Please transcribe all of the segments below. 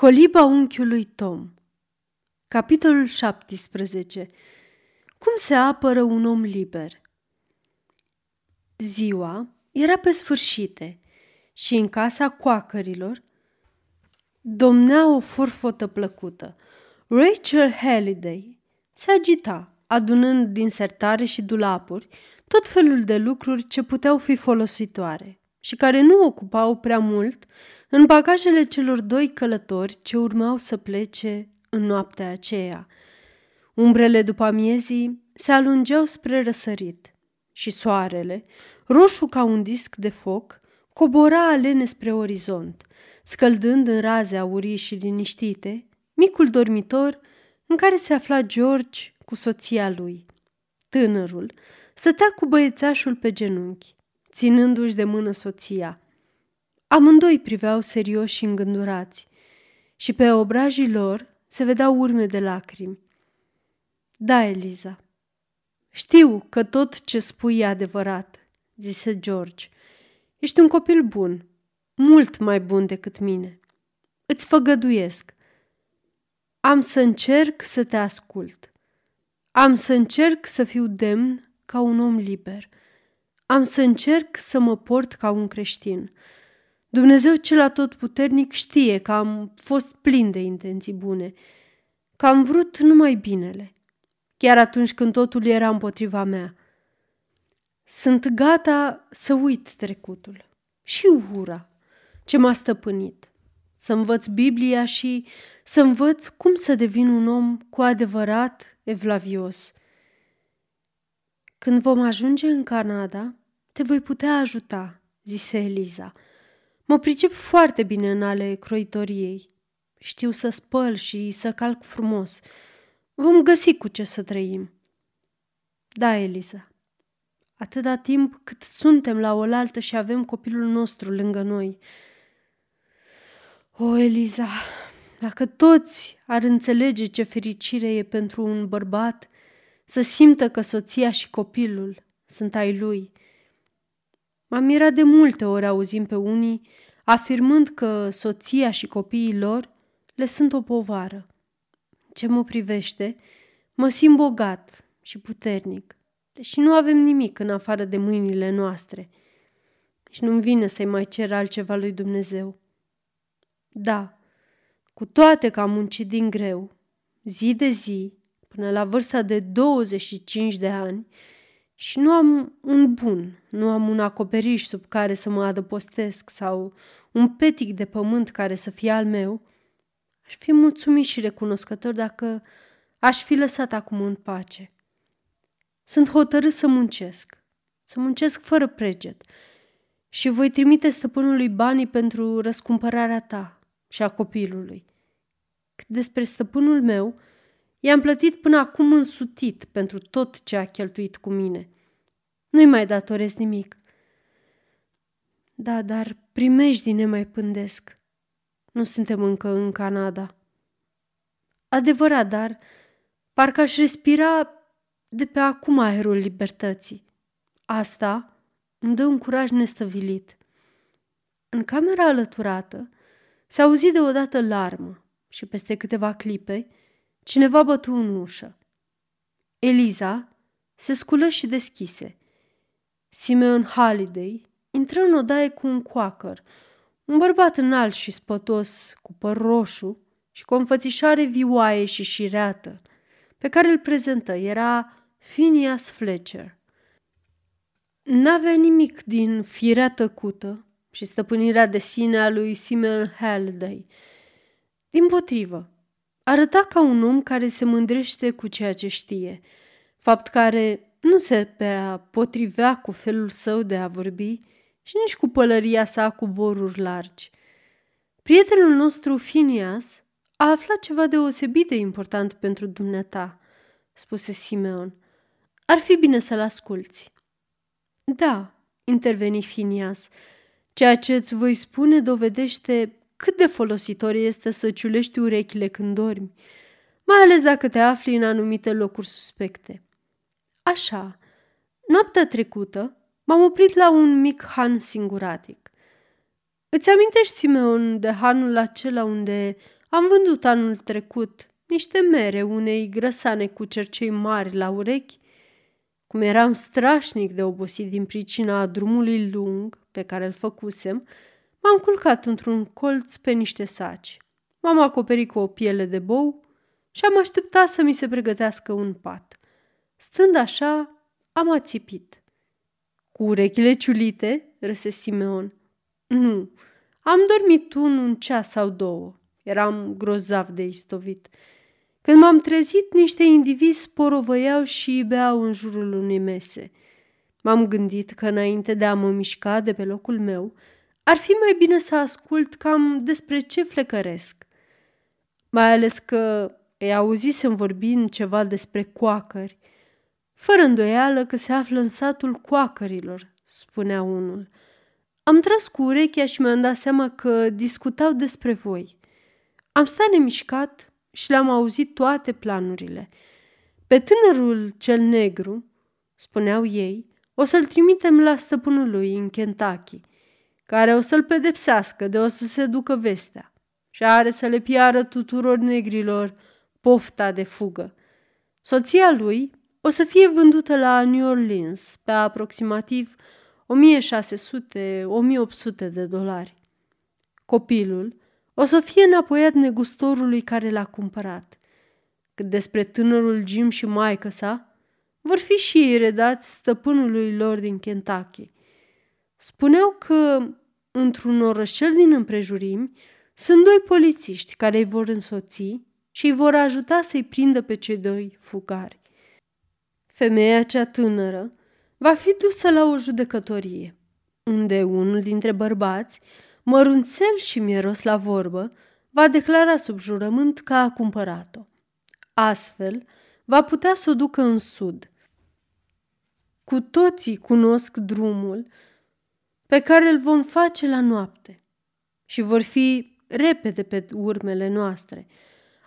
Coliba unchiului Tom Capitolul 17 Cum se apără un om liber? Ziua era pe sfârșite și în casa coacărilor domnea o forfotă plăcută. Rachel Halliday se agita, adunând din sertare și dulapuri tot felul de lucruri ce puteau fi folositoare și care nu ocupau prea mult în bagajele celor doi călători ce urmau să plece în noaptea aceea. Umbrele după amiezii se alungeau spre răsărit și soarele, roșu ca un disc de foc, cobora alene spre orizont, scăldând în raze aurii și liniștite micul dormitor în care se afla George cu soția lui. Tânărul stătea cu băiețașul pe genunchi, ținându-și de mână soția. Amândoi priveau serios și îngândurați și pe obrajii lor se vedeau urme de lacrimi. Da, Eliza, știu că tot ce spui e adevărat, zise George. Ești un copil bun, mult mai bun decât mine. Îți făgăduiesc. Am să încerc să te ascult. Am să încerc să fiu demn ca un om liber. Am să încerc să mă port ca un creștin. Dumnezeu cel atotputernic știe că am fost plin de intenții bune, că am vrut numai binele, chiar atunci când totul era împotriva mea. Sunt gata să uit trecutul și ura ce m-a stăpânit, să învăț Biblia și să învăț cum să devin un om cu adevărat evlavios. Când vom ajunge în Canada, te voi putea ajuta, zise Eliza. Mă pricep foarte bine în ale croitoriei. Știu să spăl și să calc frumos. Vom găsi cu ce să trăim. Da, Eliza. Atâta timp cât suntem la oaltă și avem copilul nostru lângă noi. O, Eliza, dacă toți ar înțelege ce fericire e pentru un bărbat să simtă că soția și copilul sunt ai lui – M-am mirat de multe ori auzim pe unii afirmând că soția și copiii lor le sunt o povară. Ce mă privește, mă simt bogat și puternic, deși nu avem nimic în afară de mâinile noastre. Și nu-mi vine să-i mai cer altceva lui Dumnezeu. Da, cu toate că am muncit din greu, zi de zi, până la vârsta de 25 de ani, și nu am un bun, nu am un acoperiș sub care să mă adăpostesc sau un petic de pământ care să fie al meu, aș fi mulțumit și recunoscător dacă aș fi lăsat acum în pace. Sunt hotărât să muncesc, să muncesc fără preget și voi trimite stăpânului banii pentru răscumpărarea ta și a copilului. Cât despre stăpânul meu, I-am plătit până acum însutit pentru tot ce a cheltuit cu mine. Nu-i mai datoresc nimic. Da, dar primejdii ne mai pândesc. Nu suntem încă în Canada. Adevărat, dar parcă aș respira de pe acum aerul libertății. Asta îmi dă un curaj nestăvilit. În camera alăturată se auzi deodată larmă și peste câteva clipe Cineva bătu în ușă. Eliza se sculă și deschise. Simeon Halliday intră în odaie cu un coacăr, un bărbat înalt și spătos, cu păr roșu și cu o înfățișare vioaie și șireată, pe care îl prezentă era Phineas Fletcher. N-avea nimic din firea tăcută și stăpânirea de sine a lui Simeon Halliday. Din potrivă, Arăta ca un om care se mândrește cu ceea ce știe, fapt care nu se prea potrivea cu felul său de a vorbi și nici cu pălăria sa cu boruri largi. Prietenul nostru, Finias, a aflat ceva deosebit de important pentru dumneata, spuse Simeon. Ar fi bine să-l asculți. Da, interveni Finias, ceea ce îți voi spune dovedește cât de folositor este să ciulești urechile când dormi, mai ales dacă te afli în anumite locuri suspecte. Așa, noaptea trecută m-am oprit la un mic han singuratic. Îți amintești, Simeon, de hanul acela unde Am vândut anul trecut niște mere unei grăsane cu cercei mari la urechi. Cum eram strașnic de obosit din pricina drumului lung pe care îl făcusem, m-am culcat într-un colț pe niște saci. M-am acoperit cu o piele de bou și am așteptat să mi se pregătească un pat. Stând așa, am ațipit. Cu urechile ciulite? râse Simeon. Nu, am dormit un, un ceas sau două. Eram grozav de istovit. Când m-am trezit, niște indivizi sporovăiau și beau în jurul unei mese. M-am gândit că înainte de a mă mișca de pe locul meu, ar fi mai bine să ascult cam despre ce flecăresc. Mai ales că îi auzisem vorbind ceva despre coacări. Fără îndoială că se află în satul coacărilor, spunea unul. Am tras cu urechea și mi-am dat seama că discutau despre voi. Am stat nemișcat și le-am auzit toate planurile. Pe tânărul cel negru, spuneau ei, o să-l trimitem la stăpânul lui în Kentucky, care o să-l pedepsească de o să se ducă vestea și are să le piară tuturor negrilor pofta de fugă. Soția lui o să fie vândută la New Orleans pe aproximativ 1600-1800 de dolari. Copilul o să fie înapoiat negustorului care l-a cumpărat. Cât despre tânărul Jim și maică sa, vor fi și ei redați stăpânului lor din Kentucky. Spuneau că, într-un orășel din împrejurimi, sunt doi polițiști care îi vor însoți și îi vor ajuta să-i prindă pe cei doi fugari. Femeia cea tânără va fi dusă la o judecătorie, unde unul dintre bărbați, mărunțel și mieros la vorbă, va declara sub jurământ că a cumpărat-o. Astfel, va putea să o ducă în sud. Cu toții cunosc drumul pe care îl vom face la noapte și vor fi repede pe urmele noastre,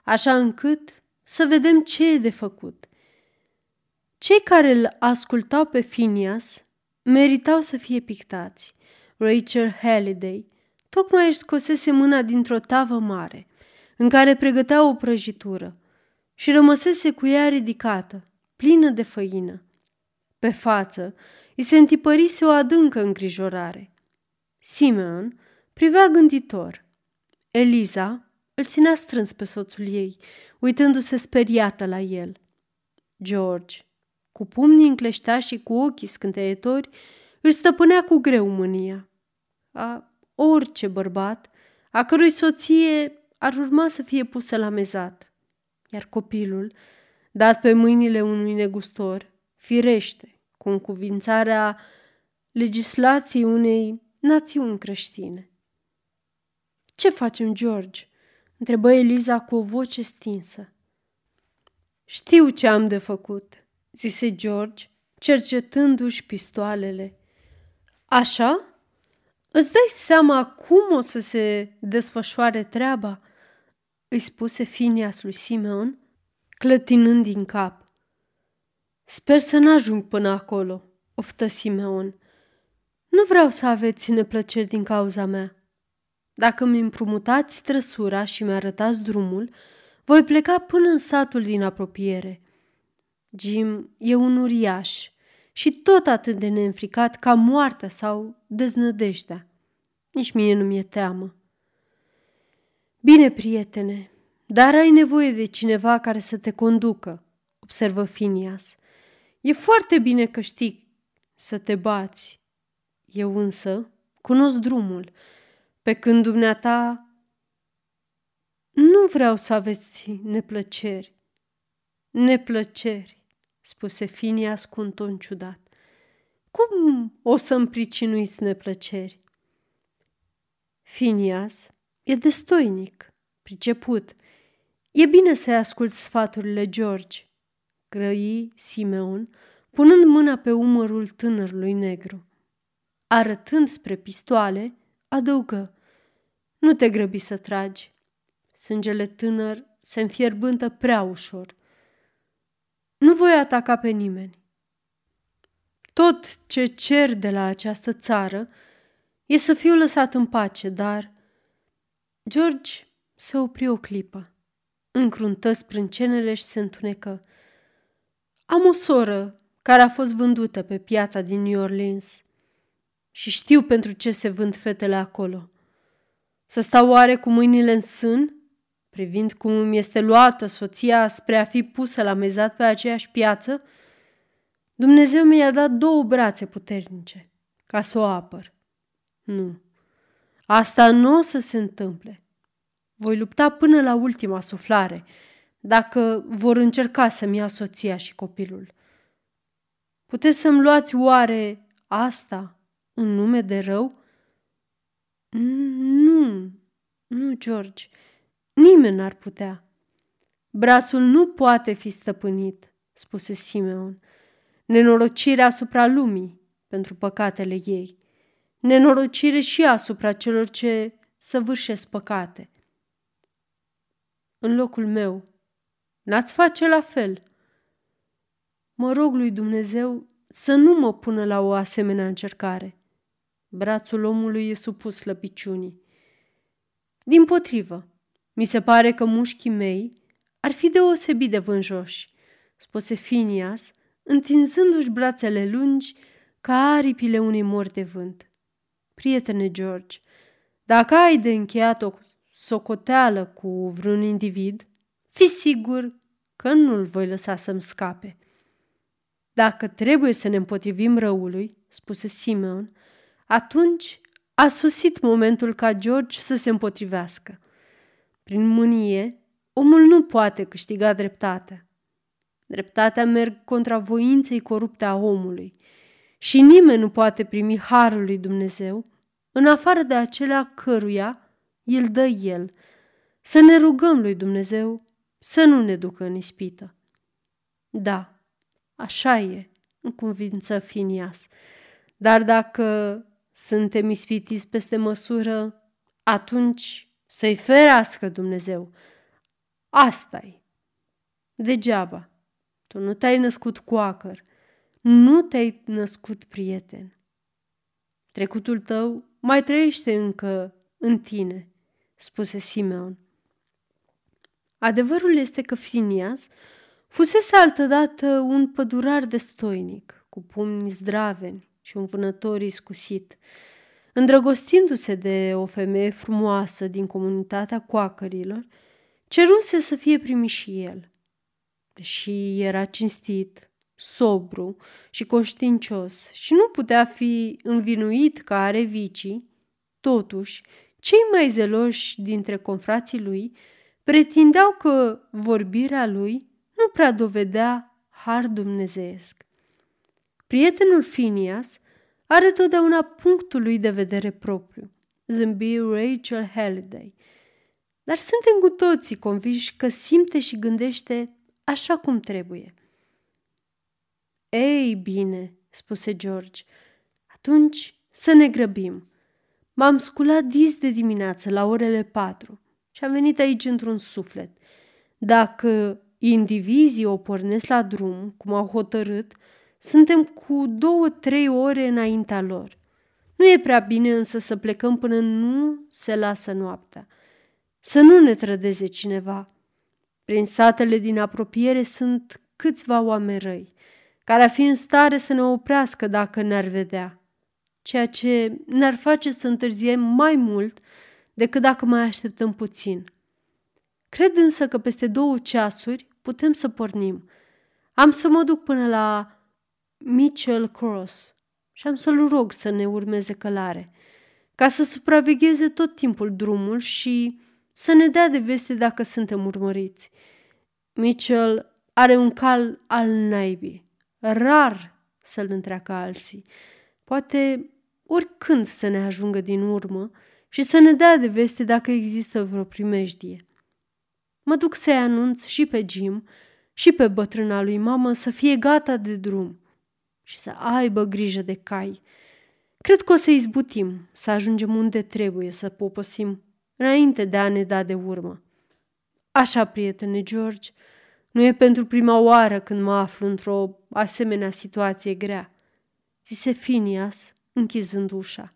așa încât să vedem ce e de făcut. Cei care îl ascultau pe Phineas meritau să fie pictați. Rachel Halliday tocmai își scosese mâna dintr-o tavă mare, în care pregătea o prăjitură, și rămăsese cu ea ridicată, plină de făină. Pe față îi se întipărise o adâncă îngrijorare. Simeon privea gânditor. Eliza îl ținea strâns pe soțul ei, uitându-se speriată la el. George cu pumnii încleștați și cu ochii scânteietori, își stăpânea cu greu mânia. A orice bărbat, a cărui soție ar urma să fie pusă la mezat. Iar copilul, dat pe mâinile unui negustor, firește, cu încuvințarea legislației unei națiuni creștine. Ce facem, George?" întrebă Eliza cu o voce stinsă. Știu ce am de făcut, zise George, cercetându-și pistoalele. Așa? Îți dai seama cum o să se desfășoare treaba?" îi spuse Finias lui Simeon, clătinând din cap. Sper să n-ajung până acolo, oftă Simeon. Nu vreau să aveți neplăceri din cauza mea. Dacă mi împrumutați trăsura și mi-arătați drumul, voi pleca până în satul din apropiere. Jim e un uriaș și tot atât de neînfricat ca moartea sau deznădejdea. Nici mie nu mi-e teamă. Bine, prietene, dar ai nevoie de cineva care să te conducă, observă Finias. E foarte bine că știi să te bați. Eu însă cunosc drumul, pe când dumneata nu vreau să aveți neplăceri. Neplăceri spuse Finias cu un ton ciudat. Cum o să-mi pricinuiți neplăceri? Finias e destoinic, priceput. E bine să-i ascult sfaturile George, grăi Simeon, punând mâna pe umărul tânărului negru. Arătând spre pistoale, adăugă, nu te grăbi să tragi. Sângele tânăr se înfierbântă prea ușor. Nu voi ataca pe nimeni. Tot ce cer de la această țară e să fiu lăsat în pace, dar... George Se opri o clipă. Încruntă sprâncenele și se întunecă. Am o soră care a fost vândută pe piața din New Orleans și știu pentru ce se vând fetele acolo. Să stau oare cu mâinile în sân, privind cum îmi este luată soția spre a fi pusă la mezat pe aceeași piață? Dumnezeu mi-a dat două brațe puternice ca să o apăr. Nu, asta nu o să se întâmple. Voi lupta până la ultima suflare, dacă vor încerca să-mi ia soția și copilul. Puteți să-mi luați oare asta în nume de rău? Nu, nu, George, nimeni n-ar putea. Brațul nu poate fi stăpânit, spuse Simeon. Nenorocirea asupra lumii pentru păcatele ei. Nenorocire și asupra celor ce săvârșesc păcate. În locul meu, n-ați face la fel. Mă rog lui Dumnezeu să nu mă pună la o asemenea încercare. Brațul omului e supus slăbiciunii. Din potrivă, mi se pare că mușchii mei ar fi deosebit de vânjoși, spuse Finias, întinzându-și brațele lungi ca aripile unei mori de vânt. Prietene George, dacă ai de încheiat o socoteală cu vreun individ, fi sigur că nu-l voi lăsa să-mi scape. Dacă trebuie să ne împotrivim răului, spuse Simeon, atunci a sosit momentul ca George să se împotrivească. Prin mânie, omul nu poate câștiga dreptatea. Dreptatea merg contra voinței corupte a omului și nimeni nu poate primi harul lui Dumnezeu în afară de acelea căruia îl dă el. Să ne rugăm lui Dumnezeu să nu ne ducă în ispită. Da, așa e, în convință Finias. Dar dacă suntem ispitiți peste măsură, atunci să-i ferească Dumnezeu. asta e. Degeaba. Tu nu te-ai născut coacăr, nu te-ai născut prieten. Trecutul tău mai trăiește încă în tine, spuse Simeon. Adevărul este că Finias fusese altădată un pădurar destoinic, cu pumni zdraveni, și un vânător iscusit. Îndrăgostindu-se de o femeie frumoasă din comunitatea coacărilor, ceruse să fie primit și el. Deși era cinstit, sobru și conștiincios și nu putea fi învinuit că are vicii, totuși, cei mai zeloși dintre confrații lui pretindeau că vorbirea lui nu prea dovedea har dumnezeesc. Prietenul Phineas are totdeauna punctul lui de vedere propriu, zâmbi Rachel Halliday. Dar suntem cu toții convinși că simte și gândește așa cum trebuie. Ei bine, spuse George, atunci să ne grăbim. M-am sculat dis de dimineață la orele patru și am venit aici într-un suflet. Dacă indivizii o pornesc la drum, cum au hotărât, suntem cu două-trei ore înaintea lor. Nu e prea bine însă să plecăm până nu se lasă noaptea. Să nu ne trădeze cineva. Prin satele din apropiere sunt câțiva oameni răi, care ar fi în stare să ne oprească dacă ne-ar vedea, ceea ce ne-ar face să întârziem mai mult decât dacă mai așteptăm puțin. Cred însă că peste două ceasuri putem să pornim. Am să mă duc până la Mitchell Cross și am să-l rog să ne urmeze călare, ca să supravegheze tot timpul drumul și să ne dea de veste dacă suntem urmăriți. Mitchell are un cal al naibii, rar să-l întreacă alții. Poate oricând să ne ajungă din urmă și să ne dea de veste dacă există vreo primejdie. Mă duc să-i anunț și pe Jim și pe bătrâna lui mamă să fie gata de drum și să aibă grijă de cai. Cred că o să izbutim, să ajungem unde trebuie să poposim, înainte de a ne da de urmă. Așa, prietene George, nu e pentru prima oară când mă aflu într-o asemenea situație grea, zise Finias, închizând ușa.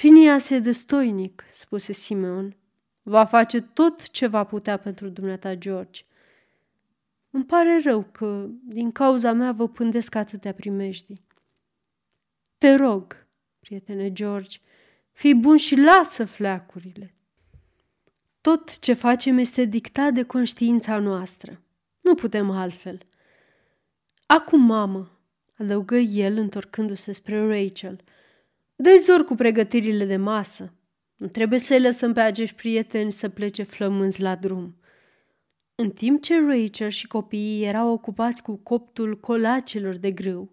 Finias e destoinic, spuse Simeon. Va face tot ce va putea pentru dumneata, George. Îmi pare rău că, din cauza mea, vă pândesc atâtea primejdii. Te rog, prietene George, fii bun și lasă fleacurile. Tot ce facem este dictat de conștiința noastră. Nu putem altfel. Acum, mamă, adăugă el întorcându-se spre Rachel, dă zor cu pregătirile de masă. Nu trebuie să-i lăsăm pe acești prieteni să plece flămânzi la drum. În timp ce Rachel și copiii erau ocupați cu coptul colacelor de grâu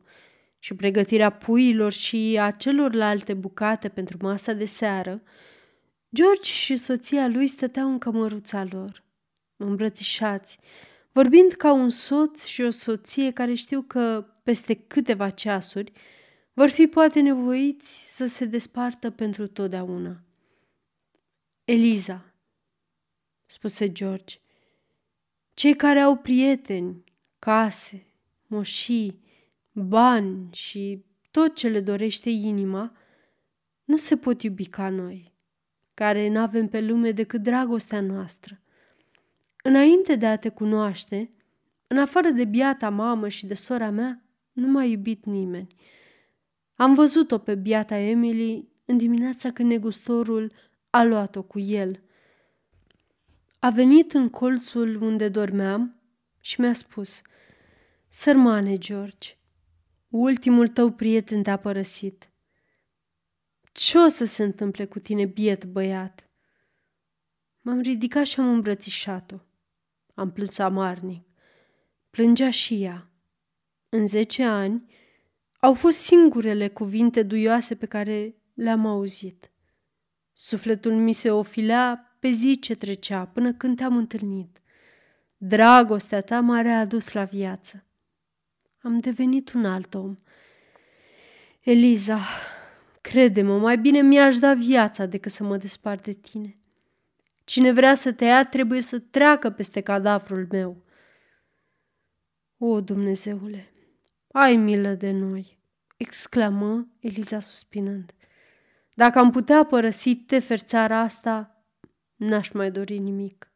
și pregătirea puiilor și a celorlalte bucate pentru masa de seară, George și soția lui stăteau în cămăruța lor, îmbrățișați, vorbind ca un soț și o soție care știu că, peste câteva ceasuri, vor fi poate nevoiți să se despartă pentru totdeauna. Eliza, spuse George, cei care au prieteni, case, moșii, bani și tot ce le dorește inima, nu se pot iubi ca noi, care nu avem pe lume decât dragostea noastră. Înainte de a te cunoaște, în afară de biata mamă și de sora mea, nu m-a iubit nimeni. Am văzut-o pe biata Emily în dimineața când negustorul a luat-o cu el. A venit în colțul unde dormeam și mi-a spus Sărmane, George, ultimul tău prieten te-a părăsit. Ce o să se întâmple cu tine, biet băiat? M-am ridicat și am îmbrățișat-o. Am plâns amarnic. Plângea și ea. În zece ani au fost singurele cuvinte duioase pe care le-am auzit. Sufletul mi se ofilea pe zi ce trecea până când te-am întâlnit. Dragostea ta m-a readus la viață. Am devenit un alt om. Eliza, crede-mă, mai bine mi-aș da viața decât să mă despart de tine. Cine vrea să te ia trebuie să treacă peste cadavrul meu. O, Dumnezeule, ai milă de noi, exclamă Eliza suspinând. Dacă am putea părăsi tefer țara asta, n-aș mai dori nimic.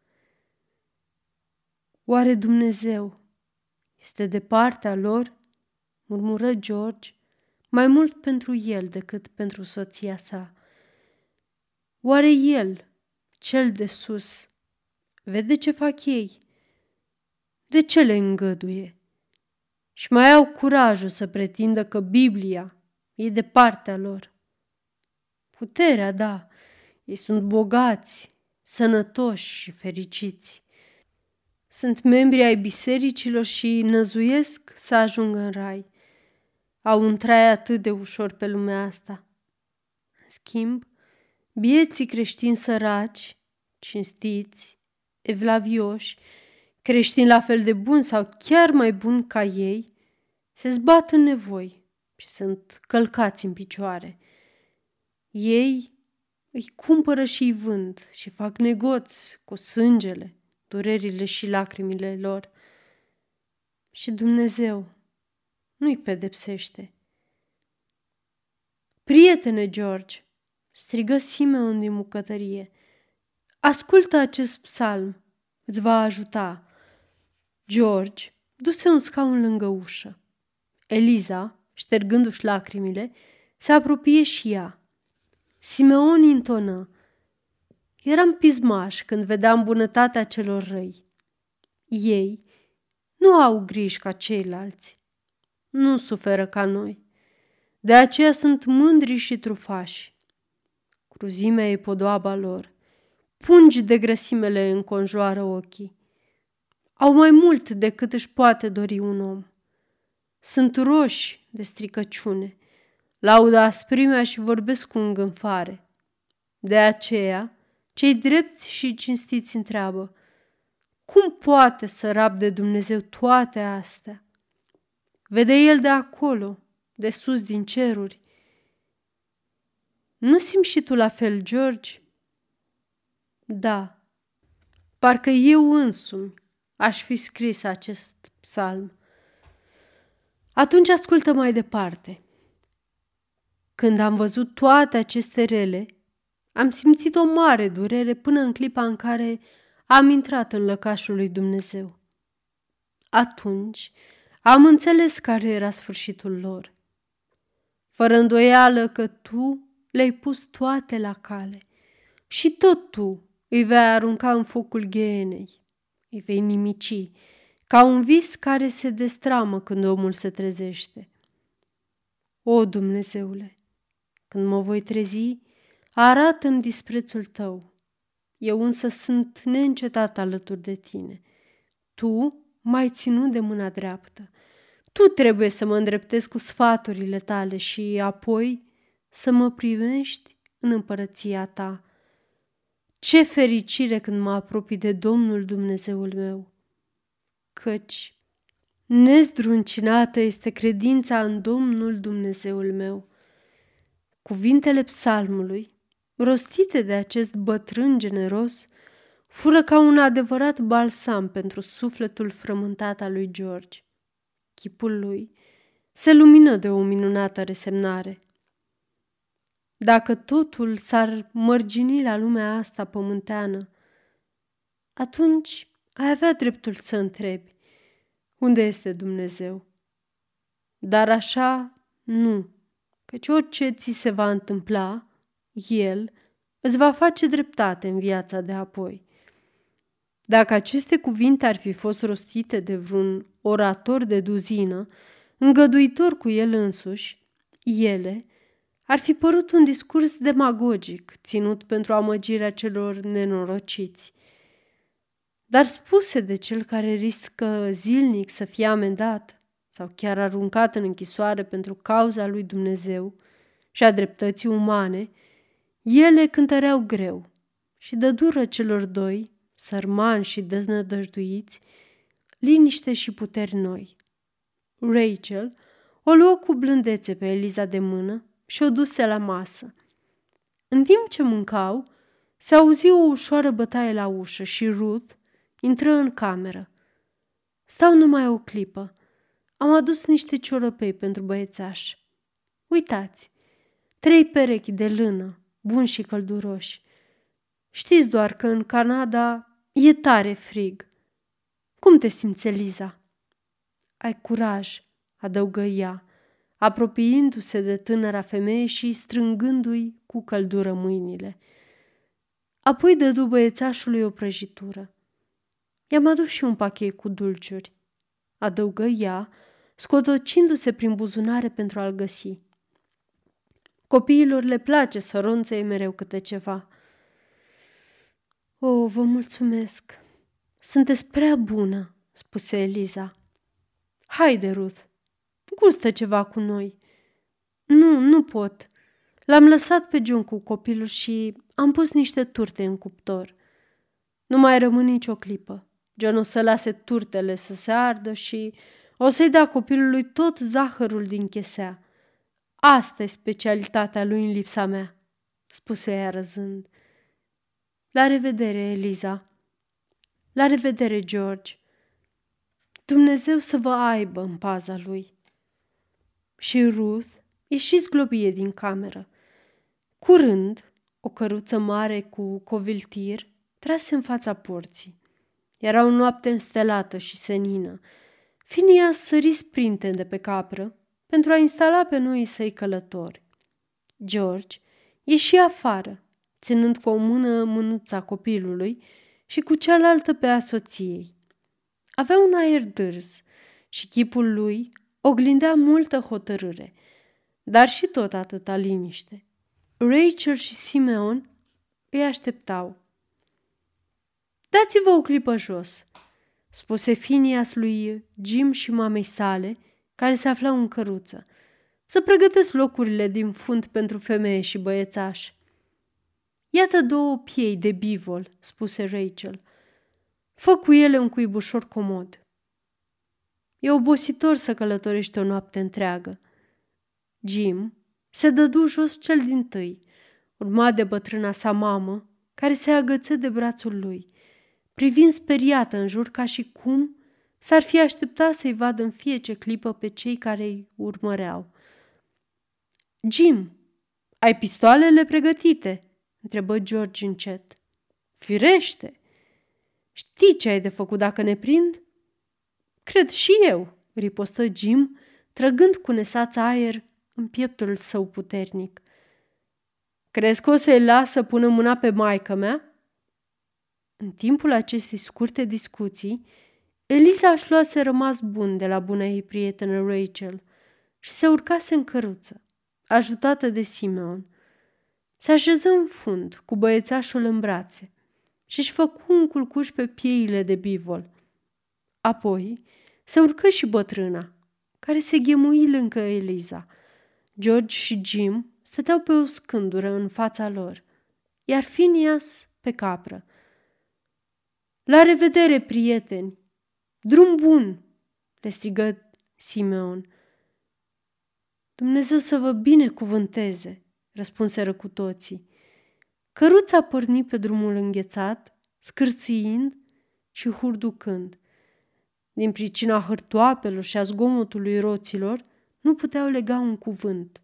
Oare Dumnezeu este de partea lor? murmură George, mai mult pentru el decât pentru soția sa. Oare el, cel de sus, vede ce fac ei? De ce le îngăduie? Și mai au curajul să pretindă că Biblia e de partea lor. Puterea, da, ei sunt bogați, sănătoși și fericiți. Sunt membri ai bisericilor și năzuiesc să ajungă în rai. Au un trai atât de ușor pe lumea asta. În schimb, bieții creștini săraci, cinstiți, evlavioși, creștini la fel de buni sau chiar mai buni ca ei, se zbat în nevoi și sunt călcați în picioare. Ei îi cumpără și îi vând și fac negoți cu sângele, durerile și lacrimile lor. Și Dumnezeu nu-i pedepsește. Prietene George, strigă Simeon din bucătărie, ascultă acest psalm, îți va ajuta. George duse un scaun lângă ușă. Eliza, ștergându-și lacrimile, se apropie și ea. Simeon intonă. Eram pismaș când vedeam bunătatea celor răi. Ei nu au griji ca ceilalți. Nu suferă ca noi. De aceea sunt mândri și trufași. Cruzimea e podoaba lor. Pungi de grăsimele înconjoară ochii. Au mai mult decât își poate dori un om. Sunt roși de stricăciune laudă asprimea și vorbesc cu îngânfare. De aceea, cei drepți și cinstiți întreabă, cum poate să rabde Dumnezeu toate astea? Vede el de acolo, de sus din ceruri. Nu simți și tu la fel, George? Da, parcă eu însumi aș fi scris acest psalm. Atunci ascultă mai departe – când am văzut toate aceste rele, Am simțit o mare durere până în clipa în care am intrat în lăcașul lui Dumnezeu. Atunci am înțeles care era sfârșitul lor. Fără îndoială că tu le-ai pus toate la cale și tot tu îi vei arunca în focul ghenei, îi vei nimici, ca un vis care se destramă când omul se trezește. O, Dumnezeule, când mă voi trezi, arată-mi disprețul tău. Eu însă sunt neîncetat alături de tine. Tu m-ai ținut de mâna dreaptă. Tu trebuie să mă îndreptezi cu sfaturile tale și apoi să mă privești în împărăția ta. Ce fericire când mă apropii de Domnul Dumnezeul meu! Căci nezdruncinată este credința în Domnul Dumnezeul meu. Cuvintele psalmului, rostite de acest bătrân generos, fură ca un adevărat balsam pentru sufletul frământat al lui George. Chipul lui se lumină de o minunată resemnare. Dacă totul s-ar mărgini la lumea asta pământeană, atunci ai avea dreptul să întrebi, unde este Dumnezeu? Dar așa nu, căci orice ți se va întâmpla, El îți va face dreptate în viața de apoi. Dacă aceste cuvinte ar fi fost rostite de vreun orator de duzină, îngăduitor cu el însuși, ele ar fi părut un discurs demagogic, ținut pentru amăgirea celor nenorociți. Dar spuse de cel care riscă zilnic să fie amendat sau chiar aruncat în închisoare pentru cauza lui Dumnezeu și a dreptății umane, ele cântăreau greu și dădură celor doi, sărmani și deznădăjduiți, liniște și puteri noi. Rachel o luă cu blândețe pe Eliza de mână și o duse la masă. În timp ce mâncau, se auzi o ușoară bătaie la ușă și Ruth intră în cameră. Stau numai o clipă. Am adus niște ciorăpei pentru băiețaș. Uitați, trei perechi de lână, buni și călduroși. Știți doar că în Canada e tare frig. Cum te simți, Eliza? Ai curaj, adăugă ea, apropiindu-se de tânăra femeie și strângându-i cu căldură mâinile. Apoi dădu băiețașului o prăjitură. I-am adus și un pachet cu dulciuri, adăugă ea, scotocindu-se prin buzunare pentru a-l găsi. Copiilor le place să ronțe mereu câte ceva. O, vă mulțumesc! Sunteți prea bună!" spuse Eliza. Haide, Ruth, gustă ceva cu noi. Nu, nu pot. L-am lăsat pe John cu copilul și am pus niște turte în cuptor. Nu mai rămân nicio clipă. John o să lase turtele să se ardă și o să-i dea copilului tot zahărul din chesea. Asta e specialitatea lui în lipsa mea, spuse ea răzând. La revedere, Eliza. La revedere, George. Dumnezeu să vă aibă în paza lui. Și Ruth ieși zglobie din cameră. Curând, o căruță mare cu coviltir trase în fața porții. Era o noapte înstelată și senină. Finia sări sprinte de pe capră pentru a instala pe noi săi călători. George ieși afară, ținând cu o mână mânuța copilului și cu cealaltă pe a soției. Avea un aer dârz și chipul lui oglindea multă hotărâre, dar și tot atâta liniște. Rachel și Simeon îi așteptau. Dați-vă o clipă jos, spuse Finias lui Jim și mamei sale, care se aflau în căruță, să pregătesc locurile din fund pentru femeie și băiețași. Iată două piei de bivol, spuse Rachel. Fă cu ele un cuibușor comod. E obositor să călătorești o noapte întreagă. Jim se dădu jos cel din tâi, urmat de bătrâna sa mamă, care se agăță de brațul lui, privind speriată în jur ca și cum s-ar fi așteptat să-i vadă în fiece clipă pe cei care îi urmăreau. Jim, ai pistoalele pregătite?" întrebă George încet. Firește! Știi ce ai de făcut dacă ne prind? Cred și eu, ripostă Jim, trăgând cu nesața aer în pieptul său puternic. Crezi că o să-i lasă până mâna pe maică mea? În timpul acestei scurte discuții, Eliza își luase rămas bun de la buna ei prietenă Rachel și se urcase în căruță, ajutată de Simeon. Se așeză în fund, cu băiețașul în brațe și își făcu un culcuș pe pieile de bivol. Apoi se urcă și bătrâna, care se ghemui lângă Eliza. George și Jim stăteau pe o scândură în fața lor, iar Phineas pe capră. La revedere, prieteni! Drum bun!" le strigă Simeon. Dumnezeu să vă binecuvânteze, răspunseră cu toții. Căruța porni pe drumul înghețat, scârțiind și hurducând. Din pricina hârtoapelor și a zgomotului roților, nu puteau lega un cuvânt.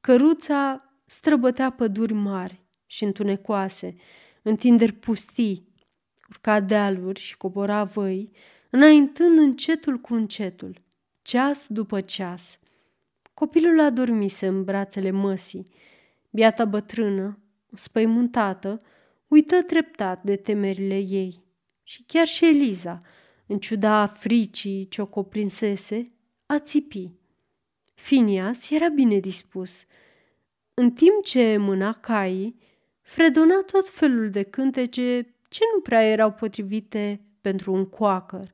Căruța străbătea păduri mari și întunecoase, întinderi pustii, urca dealuri și cobora văi, înaintând încetul cu încetul, ceas după ceas. Copilul adormise în brațele măsii. Biata bătrână, spăimântată, uită treptat de temerile ei. Și chiar și Eliza, în ciuda fricii ce o coprinsese, a țipi. Finias era bine dispus. În timp ce mâna caii, fredona tot felul de cântece ce nu prea erau potrivite pentru un coacăr.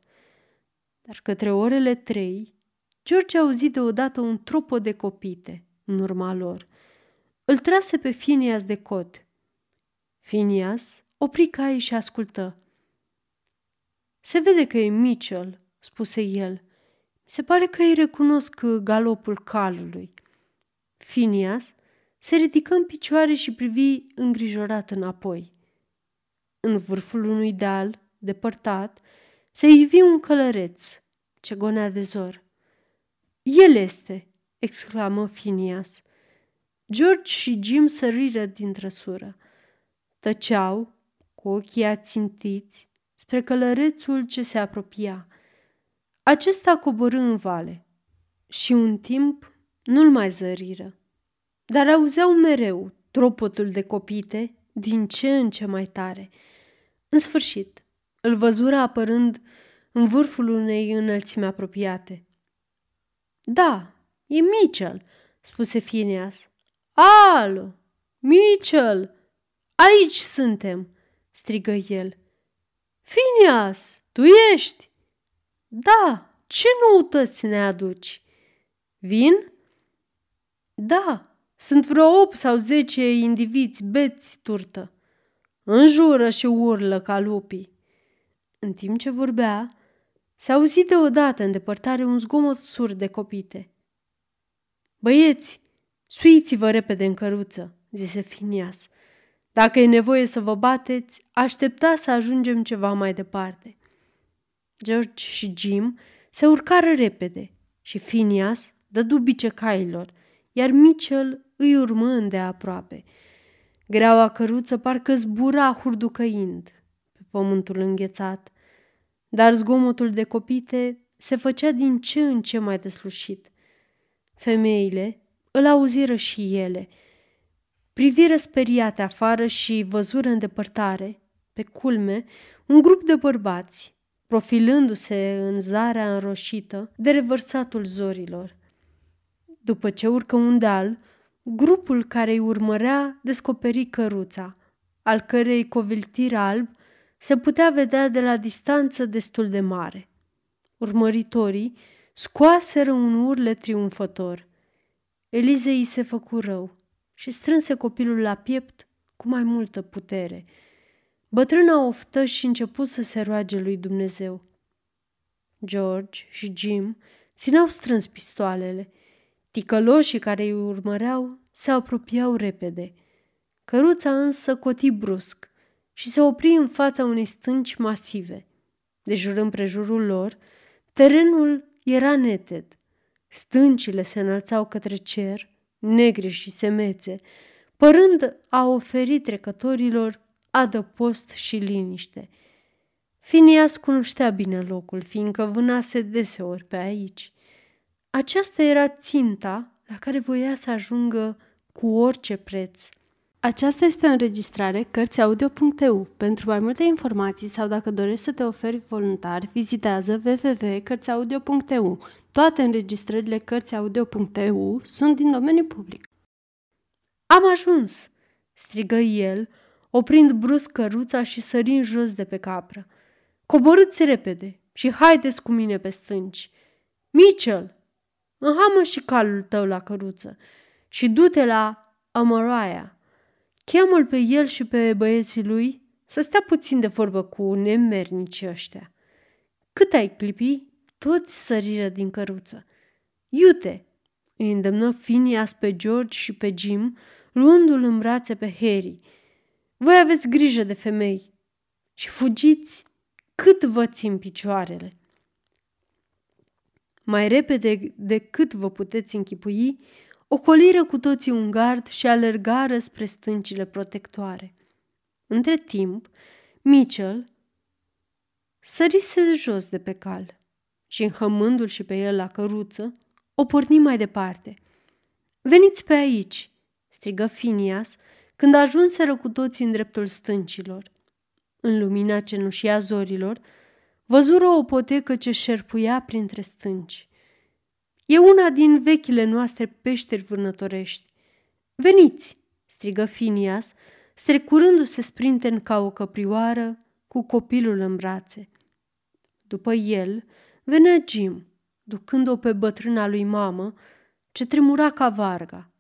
Dar către orele trei, George auzi deodată un tropo de copite în urma lor. Îl trase pe Finias de cot. Finias opri caii și ascultă. Se vede că e Mitchell, spuse el. Se pare că îi recunosc galopul calului. Finias se ridică în picioare și privi îngrijorat înapoi. În vârful unui deal, depărtat, se ivi un călăreț ce gonea de zor. El este!" exclamă Finias. George și Jim săriră din trăsură. Tăceau, cu ochii ațintiți, spre călărețul ce se apropia. Acesta coborâ în vale și un timp nu-l mai zăriră, dar auzeau mereu tropotul de copite din ce în ce mai tare. În sfârșit, îl văzură apărând în vârful unei înălțimi apropiate. Da, e Mitchell, spuse Phineas. Alo, Mitchell, aici suntem, strigă el. Phineas, tu ești? Da, ce noutăți ne aduci? Vin? Da, sunt vreo opt sau zece indivizi beți turtă. Înjură și urlă ca lupii. În timp ce vorbea, se auzi deodată în depărtare un zgomot surd de copite. Băieți, suiți-vă repede în căruță, zise Finias. Dacă e nevoie să vă bateți, aștepta să ajungem ceva mai departe. George și Jim se urcară repede și Finias dădu bice cailor, iar Mitchell îi urmă de aproape. Greaua căruță parcă zbura hurducăind pe pământul înghețat, dar zgomotul de copite se făcea din ce în ce mai deslușit. Femeile îl auziră și ele, priviră speriate afară și văzură în depărtare, pe culme, un grup de bărbați, profilându-se în zarea înroșită de revărsatul zorilor. După ce urcă un deal, grupul care îi urmărea descoperi căruța, al cărei coviltir alb se putea vedea de la distanță destul de mare. Urmăritorii scoaseră un urle triumfător. Elizei îi se făcu rău și strânse copilul la piept cu mai multă putere. Bătrâna oftă și început să se roage lui Dumnezeu. George și Jim țineau strâns pistoalele. Ticăloșii care îi urmăreau se apropiau repede. Căruța însă coti brusc și se opri în fața unei stânci masive. De jur împrejurul lor, terenul era neted. Stâncile se înălțau către cer, negre și semețe, părând a oferi trecătorilor adăpost și liniște. Finias cunoștea bine locul, fiindcă vânase deseori pe aici. Aceasta era ținta la care voia să ajungă cu orice preț. Aceasta este o înregistrare Cărțiaudio.eu. Pentru mai multe informații sau dacă dorești să te oferi voluntar, vizitează www.cărțiaudio.eu. Toate înregistrările Cărțiaudio.eu sunt din domeniu public. Am ajuns!" strigă el, oprind brusc căruța și sărind jos de pe capră. Coborâți repede și haideți cu mine pe stânci. Mitchell, înhamă și calul tău la căruță și du-te la Amaraia. Cheamă-l pe el și pe băieții lui să stea puțin de vorbă cu nemernici ăștia. Cât ai clipi, toți săriră din căruță. Iute, îi îndemnă Phineas pe George și pe Jim, luându-l în brațe pe Harry. Voi aveți grijă de femei și fugiți cât vă țin picioarele. Mai repede decât vă puteți închipui, ocoliră cu toții un gard și alergară spre stâncile protectoare. Între timp, Mitchell sărise jos de pe cal și, înhămându-l și pe el la căruță, o porni mai departe. Veniți pe aici!" strigă Finias când ajunseră cu toții în dreptul stâncilor. În lumina cenușii a zorilor, văzură o potecă ce șerpuia printre stânci. E una din vechile noastre peșteri vânătorești. Veniți!" strigă Finias, strecurându-se sprinten ca o căprioară cu copilul în brațe. După el venea Jim, ducând-o pe bătrâna lui mamă, ce tremura ca varga.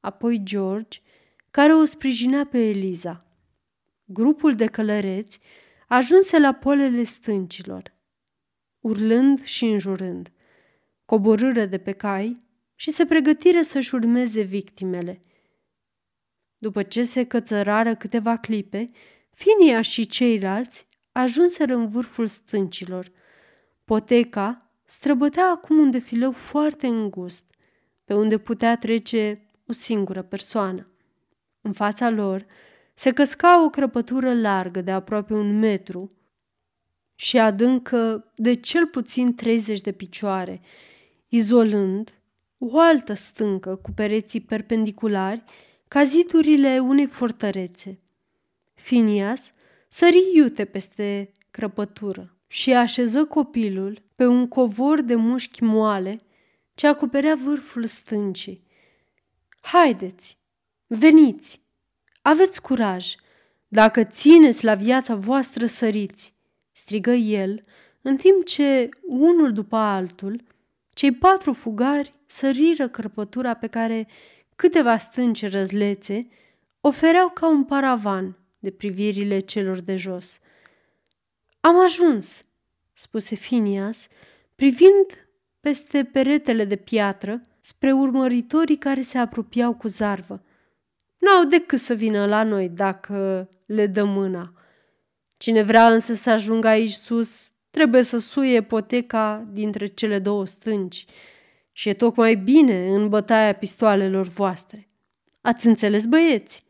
Apoi George, care o sprijinea pe Eliza. Grupul de călăreți ajunse la polele stâncilor, urlând și înjurând. Coborâre de pe cai și se pregătire să-și urmeze victimele. După ce se cățărară câteva clipe, Finia și ceilalți ajunseră în vârful stâncilor. Poteca străbătea acum un defileu foarte îngust, pe unde putea trece o singură persoană. În fața lor se căsca o crăpătură largă de aproape un metru și adâncă de cel puțin 30 de picioare, izolând o altă stâncă cu pereții perpendiculari ca zidurile unei fortărețe. Finias sări iute peste crăpătură și așeză copilul pe un covor de mușchi moale ce acoperea vârful stâncii. Haideți, veniți, aveți curaj, dacă țineți la viața voastră săriți, strigă el, în timp ce, unul după altul, cei patru fugari săriră crăpătura pe care câteva stânci răzlețe ofereau ca un paravan de privirile celor de jos. Am ajuns, spuse Finias, privind peste peretele de piatră spre urmăritorii care se apropiau cu zarvă. N-au decât să vină la noi dacă le dăm mâna. Cine vrea însă să ajungă aici sus, trebuie să suie poteca dintre cele două stânci și e tocmai bine în bătaia pistoalelor voastre. Ați înțeles, băieți?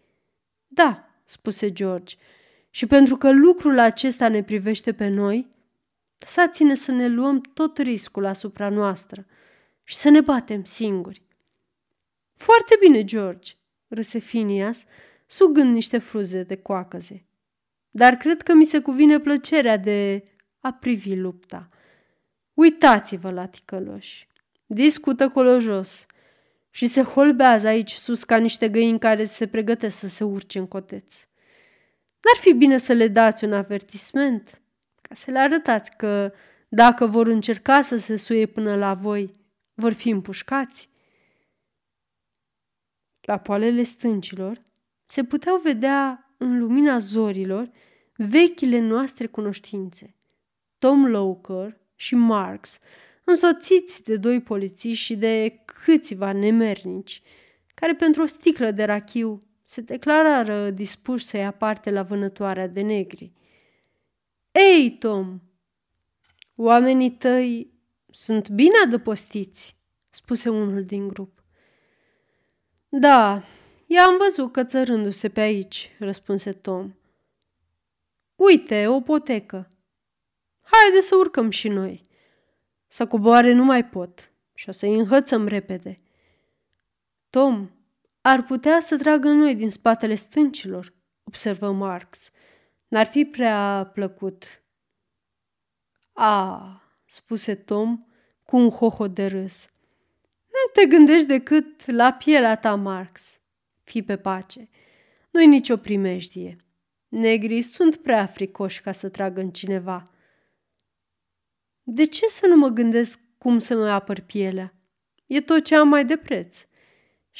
Da, spuse George, și pentru că lucrul acesta ne privește pe noi, lăsați-ne să ne luăm tot riscul asupra noastră și să ne batem singuri. Foarte bine, George, râse Finias, sugând niște fruze de coacăze. Dar cred că mi se cuvine plăcerea de a privi lupta. Uitați-vă la ticăloși. Discută colo jos și se holbează aici sus ca niște găini care se pregătesc să se urce în coteț. N-ar fi bine să le dați un avertisment, ca să le arătați că, dacă vor încerca să se suie până la voi, vor fi împușcați? La poalele stâncilor se puteau vedea în lumina zorilor vechile noastre cunoștințe. Tom Loker și Marx, însoțiți de doi polițiști și de câțiva nemernici, care pentru o sticlă de rachiu se declarară dispuși să ia parte la vânătoarea de negri. Ei, Tom, oamenii tăi sunt bine adăpostiți, spuse unul din grup. Da, I-am văzut cățărându-se pe aici, răspunse Tom. Uite, o potecă. Haide să urcăm și noi. Să coboare nu mai pot și o să-i înhățăm repede. Tom, ar putea să tragă noi din spatele stâncilor, observă Marx. N-ar fi prea plăcut. A, spuse Tom cu un hoho de râs. Nu te gândești decât la pielea ta, Marx. Fii pe pace. Nu-i nicio primejdie. Negrii sunt prea fricoși ca să tragă în cineva. De ce să nu mă gândesc cum să mă apăr pielea? E tot ce am mai de preț.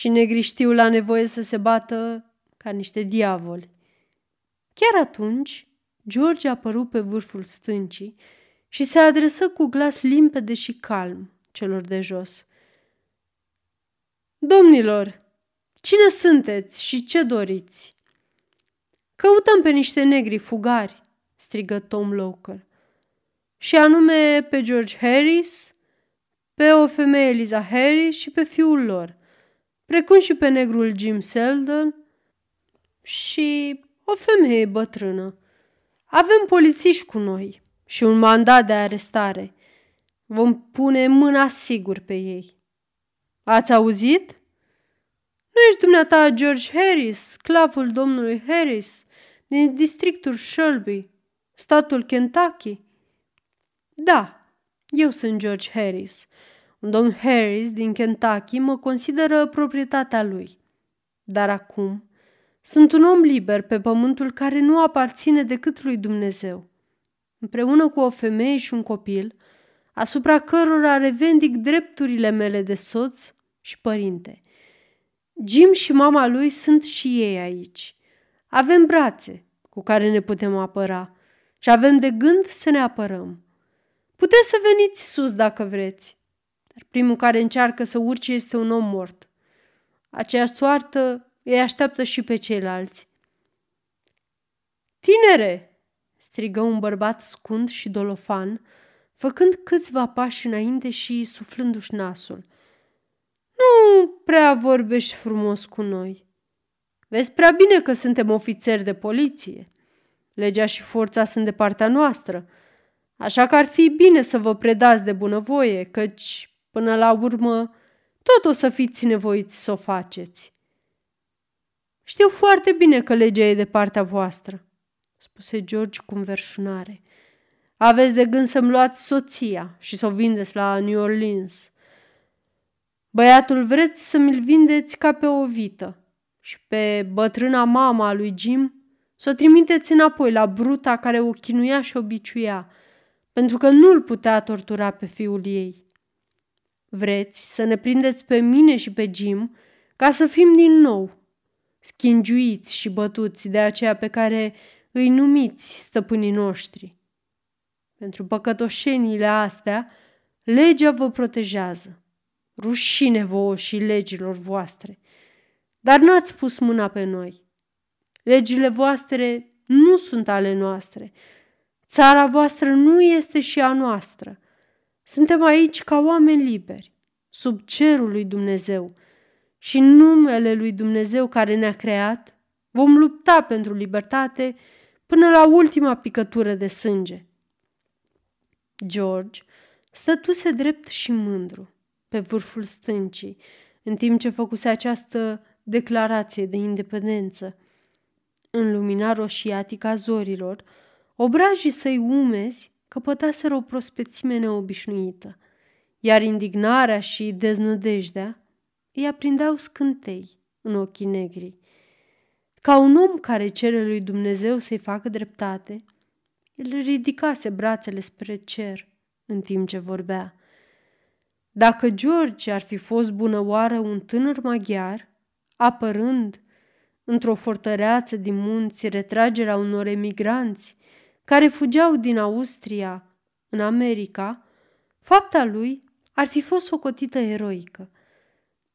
Și negrii știu la nevoie să se bată ca niște diavoli. Chiar atunci, George a apărut pe vârful stâncii și se adresă cu glas limpede și calm celor de jos. Domnilor, cine sunteți și ce doriți? Căutăm pe niște negri fugari, strigă Tom Loker. Și anume pe George Harris, pe o femeie Eliza Harris și pe fiul lor, precum și pe negrul Jim Seldon și o femeie bătrână. Avem polițiști cu noi și un mandat de arestare. Vom pune mâna sigur pe ei. Ați auzit? Nu ești dumneata George Harris, sclavul domnului Harris, din districtul Shelby, statul Kentucky? Da, eu sunt George Harris. Un domn Harris din Kentucky mă consideră proprietatea lui. Dar acum sunt un om liber pe pământul care nu aparține decât lui Dumnezeu. Împreună cu o femeie și un copil, asupra cărora revendic drepturile mele de soț și părinte. Jim și mama lui sunt și ei aici. Avem brațe cu care ne putem apăra și avem de gând să ne apărăm. Puteți să veniți sus dacă vreți, dar primul care încearcă să urce este un om mort. Aceeași soartă îi așteaptă și pe ceilalți. Tinere! strigă un bărbat scund și dolofan, făcând câțiva pași înainte și suflându-și nasul. Nu prea vorbești frumos cu noi. Vezi prea bine că suntem ofițeri de poliție. Legea și forța sunt de partea noastră, așa că ar fi bine să vă predați de bunăvoie, căci, până la urmă, tot o să fiți nevoiți să o faceți. Știu foarte bine că legea e de partea voastră, spuse George cu înverșunare. Aveți de gând să-mi luați soția și să o vindeți la New Orleans. Băiatul vreți să mi-l vindeți ca pe o vită și pe bătrâna mama a lui Jim să o trimiteți înapoi la bruta care o chinuia și o biciuia, pentru că nu-l putea tortura pe fiul ei. Vreți să ne prindeți pe mine și pe Jim ca să fim din nou schingiuiți și bătuți de aceea pe care îi numiți stăpânii noștri. Pentru păcătoșenile astea, legea vă protejează. Rușine vouă și legilor voastre. Dar n-ați pus mâna pe noi. Legile voastre nu sunt ale noastre. Țara voastră nu este și a noastră. Suntem aici ca oameni liberi, sub cerul lui Dumnezeu – și în numele lui Dumnezeu care ne-a creat, vom lupta pentru libertate până la ultima picătură de sânge. George stătuse drept și mândru pe vârful stâncii, în timp ce făcuse această declarație de independență. În lumina roșiatică a zorilor, obrajii săi umezi căpătaseră o prospețime neobișnuită, iar indignarea și deznădejdea îi aprindeau scântei în ochii negri. Ca un om care cere lui Dumnezeu să-i facă dreptate, el ridicase brațele spre cer în timp ce vorbea. Dacă George ar fi fost bună oară un tânăr maghiar, apărând într-o fortăreață din munți retragerea unor emigranți care fugeau din Austria în America, fapta lui ar fi fost socotită eroică –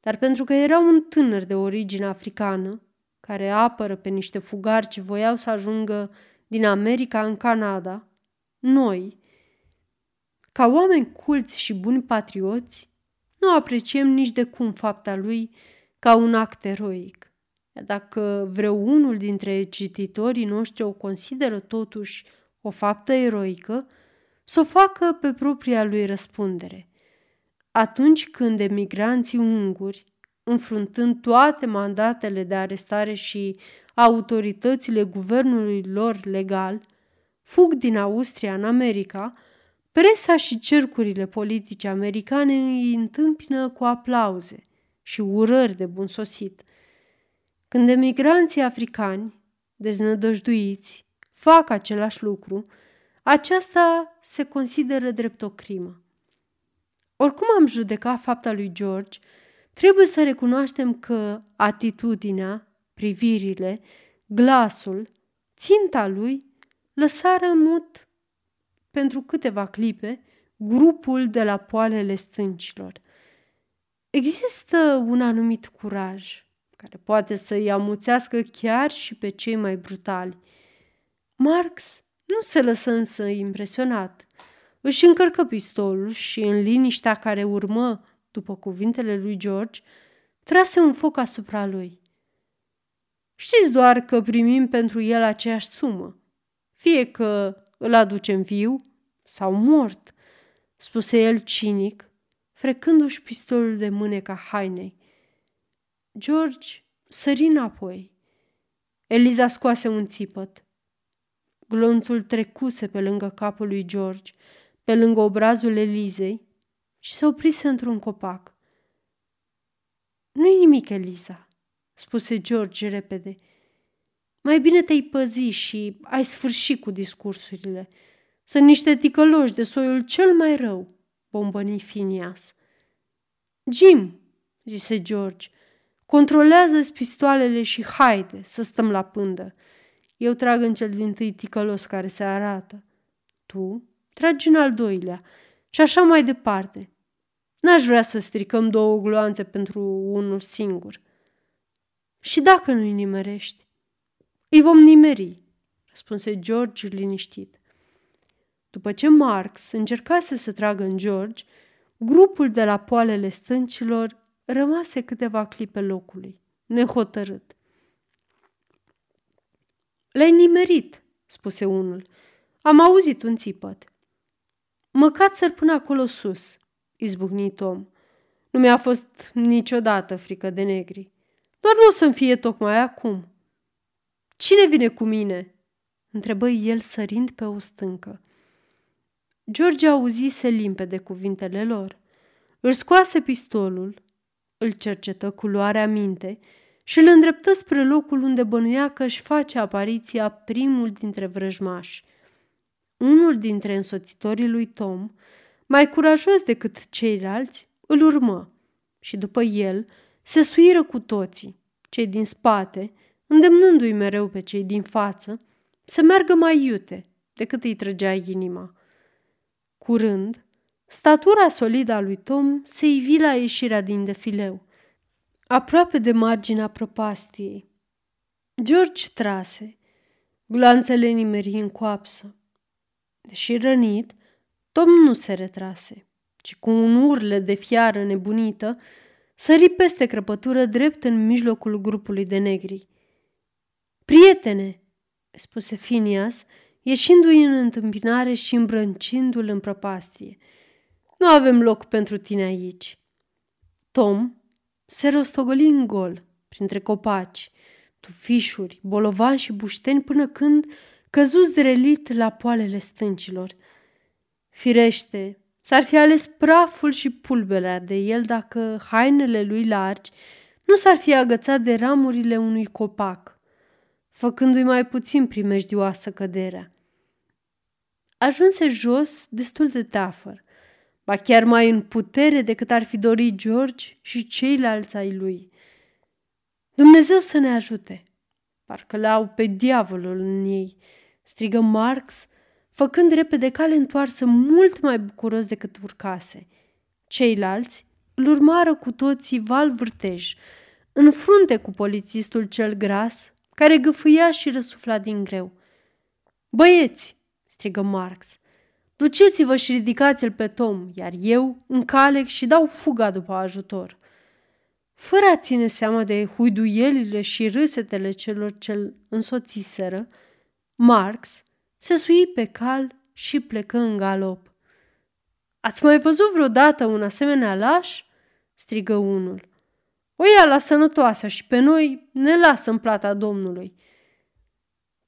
dar pentru că era un tânăr de origine africană, care apără pe niște fugari ce voiau să ajungă din America în Canada, noi, ca oameni culți și buni patrioți, nu apreciem nici de cum fapta lui ca un act eroic. Iar dacă vreunul dintre cititorii noștri o consideră totuși o faptă eroică, să o facă pe propria lui răspundere. Atunci când emigranții unguri, înfruntând toate mandatele de arestare și autoritățile guvernului lor legal, fug din Austria în America, presa și cercurile politice americane îi întâmpină cu aplauze și urări de bun sosit. Când emigranții africani, deznădăjduiți, fac același lucru, aceasta se consideră drept o crimă. Oricum am judecat fapta lui George, trebuie să recunoaștem că atitudinea, privirile, glasul, ținta lui lăsară mut pentru câteva clipe grupul de la poalele stâncilor. Există un anumit curaj care poate să-i amuțească chiar și pe cei mai brutali. Marx nu se lăsă însă impresionat. Își încărcă pistolul și, în liniștea care urmă după cuvintele lui George, trase un foc asupra lui. Știți doar că primim pentru el aceeași sumă, fie că îl aducem viu sau mort, spuse el cinic, frecându-și pistolul de mâneca hainei. George sări înapoi. Eliza scoase un țipăt. Glonțul trecuse pe lângă capul lui George, pe lângă obrazul Elizei și se oprise într-un copac. Nu-i nimic, Eliza, spuse George repede. Mai bine te-ai păzi și ai sfârșit cu discursurile. Sunt niște ticăloși de soiul cel mai rău, bombăni Finias. Jim, zise George, controlează pistoalele și haide să stăm la pândă. Eu trag în cel din tâi ticălos care se arată. Tu tragi în al doilea și așa mai departe. N-aș vrea să stricăm două gloanțe pentru unul singur. Și dacă nu-i nimerești? Îi vom nimeri, răspunse George liniștit. După ce Marx încercase să tragă în George, grupul de la poalele stâncilor rămase câteva clipe locului, nehotărât. L-ai nimerit, spuse unul. Am auzit un țipăt. Măcați-l până acolo sus, izbucni Tom. Nu mi-a fost niciodată frică de negri. Doar nu o să-mi fie tocmai acum. Cine vine cu mine? întrebă el sărind pe o stâncă. George auzise limpede cuvintele lor. Își scoase pistolul, îl cercetă cu luarea minte și îl îndreptă spre locul unde bănuia că își face apariția primul dintre vrăjmași. Unul dintre însoțitorii lui Tom, mai curajos decât ceilalți, îl urmă și după el se suiră cu toții, cei din spate, îndemnându-i mereu pe cei din față să meargă mai iute decât îi trăgea inima. Curând, statura solidă a lui Tom se ivi la ieșirea din defileu, aproape de marginea prăpastiei. George trase, gloanțele nimeri în coapsă. Deși rănit, Tom nu se retrase, ci cu un urle de fiară nebunită, sări peste crăpătură drept în mijlocul grupului de negri. Prietene, spuse Finias, ieșindu-i în întâmpinare și îmbrâncindu-l în prăpastie. Nu avem loc pentru tine aici. Tom se rostogoli în gol, printre copaci, tufișuri, bolovani și bușteni, până când căzu zdrelit la poalele stâncilor. Firește, s-ar fi ales praful și pulberea de el dacă hainele lui largi nu s-ar fi agățat de ramurile unui copac, făcându-i mai puțin primejdioasă căderea. Ajunse jos destul de tafăr, ba chiar mai în putere decât ar fi dorit George și ceilalți ai lui. Dumnezeu să ne ajute! Parcă le-au pe diavolul în ei, strigă Marx, făcând repede cale întoarsă mult mai bucuros decât urcase. Ceilalți îl urmară cu toții val vârtej, în frunte cu polițistul cel gras, care gâfâia și răsufla din greu. Băieți, strigă Marx, duceți-vă și ridicați-l pe Tom, iar eu încalec și dau fuga după ajutor. fără a ține seama de huiduielile și râsetele celor ce însoțiseră, Marx se sui pe cal și plecă în galop. Ați mai văzut vreodată un asemenea laș?" strigă unul. O ia la sănătoasă și pe noi ne lasă în plata Domnului.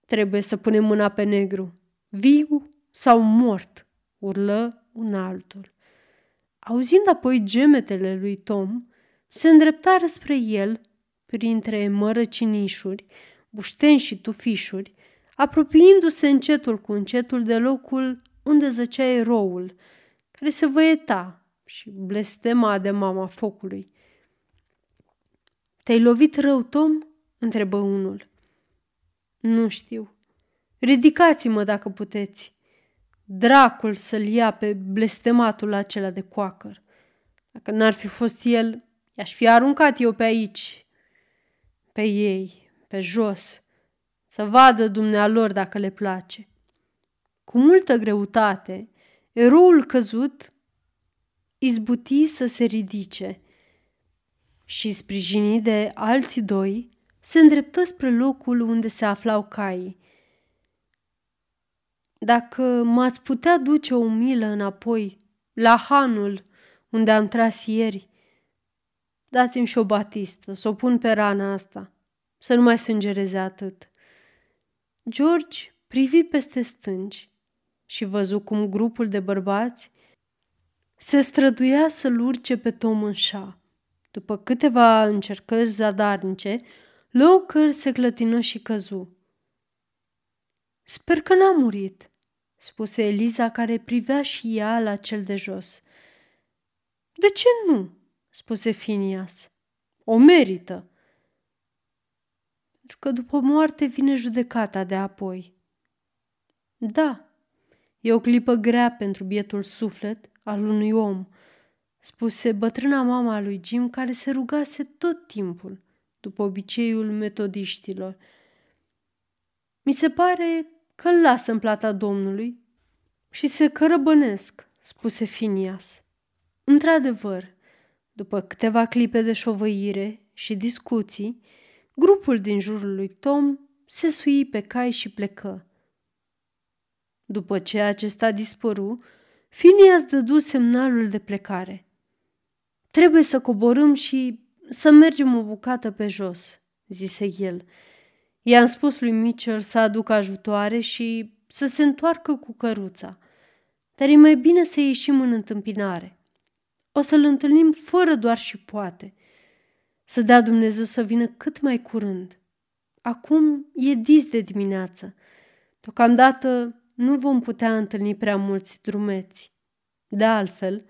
Trebuie să punem mâna pe negru, viu sau mort, urlă un altul. Auzind apoi gemetele lui Tom, se îndreptară spre el, printre mărăcinișuri, bușteni și tufișuri, apropiindu-se încetul cu încetul de locul unde zăcea eroul, care se văieta și blestema de mama focului. Te-ai lovit rău, Tom?" întrebă unul. Nu știu. Ridicați-mă dacă puteți. Dracul să-l ia pe blestematul acela de coacăr. Dacă n-ar fi fost el, i-aș fi aruncat eu pe aici, pe ei, pe jos, să vadă dumnealor dacă le place. Cu multă greutate, eroul căzut izbuti să se ridice și, sprijinit de alții doi, se îndreptă spre locul unde se aflau caii. Dacă m-ați putea duce o milă înapoi, la hanul unde am tras ieri, dați-mi și o batistă, să o pun pe rana asta, să nu mai sângereze atât. George privi peste stânci și văzu cum grupul de bărbați se străduia să-l urce pe Tom în șa. După câteva încercări zadarnice, Lowker se clătină și căzu. Sper că n-a murit, spuse Eliza, care privea și ea la cel de jos. De ce nu? spuse Finias. O merită. Pentru că după moarte vine judecata de apoi. Da, e o clipă grea pentru bietul suflet al unui om, spuse bătrâna mama lui Jim, care se rugase tot timpul, după obiceiul metodiștilor. Mi se pare că îl lasă în plata Domnului și se cărăbănesc, spuse Finias. Într-adevăr, după câteva clipe de șovăire și discuții, grupul din jurul lui Tom se sui pe cai și plecă. După ce acesta dispăru, Finias dădu semnalul de plecare. Trebuie să coborâm și să mergem o bucată pe jos, zise el. I-am spus lui Mitchell să aducă ajutoare și să se întoarcă cu căruța. Dar e mai bine să ieșim în întâmpinare. O să-l întâlnim fără doar și poate. Să dea Dumnezeu să vină cât mai curând. Acum e dis de dimineață. Deocamdată nu vom putea întâlni prea mulți drumeți. De altfel,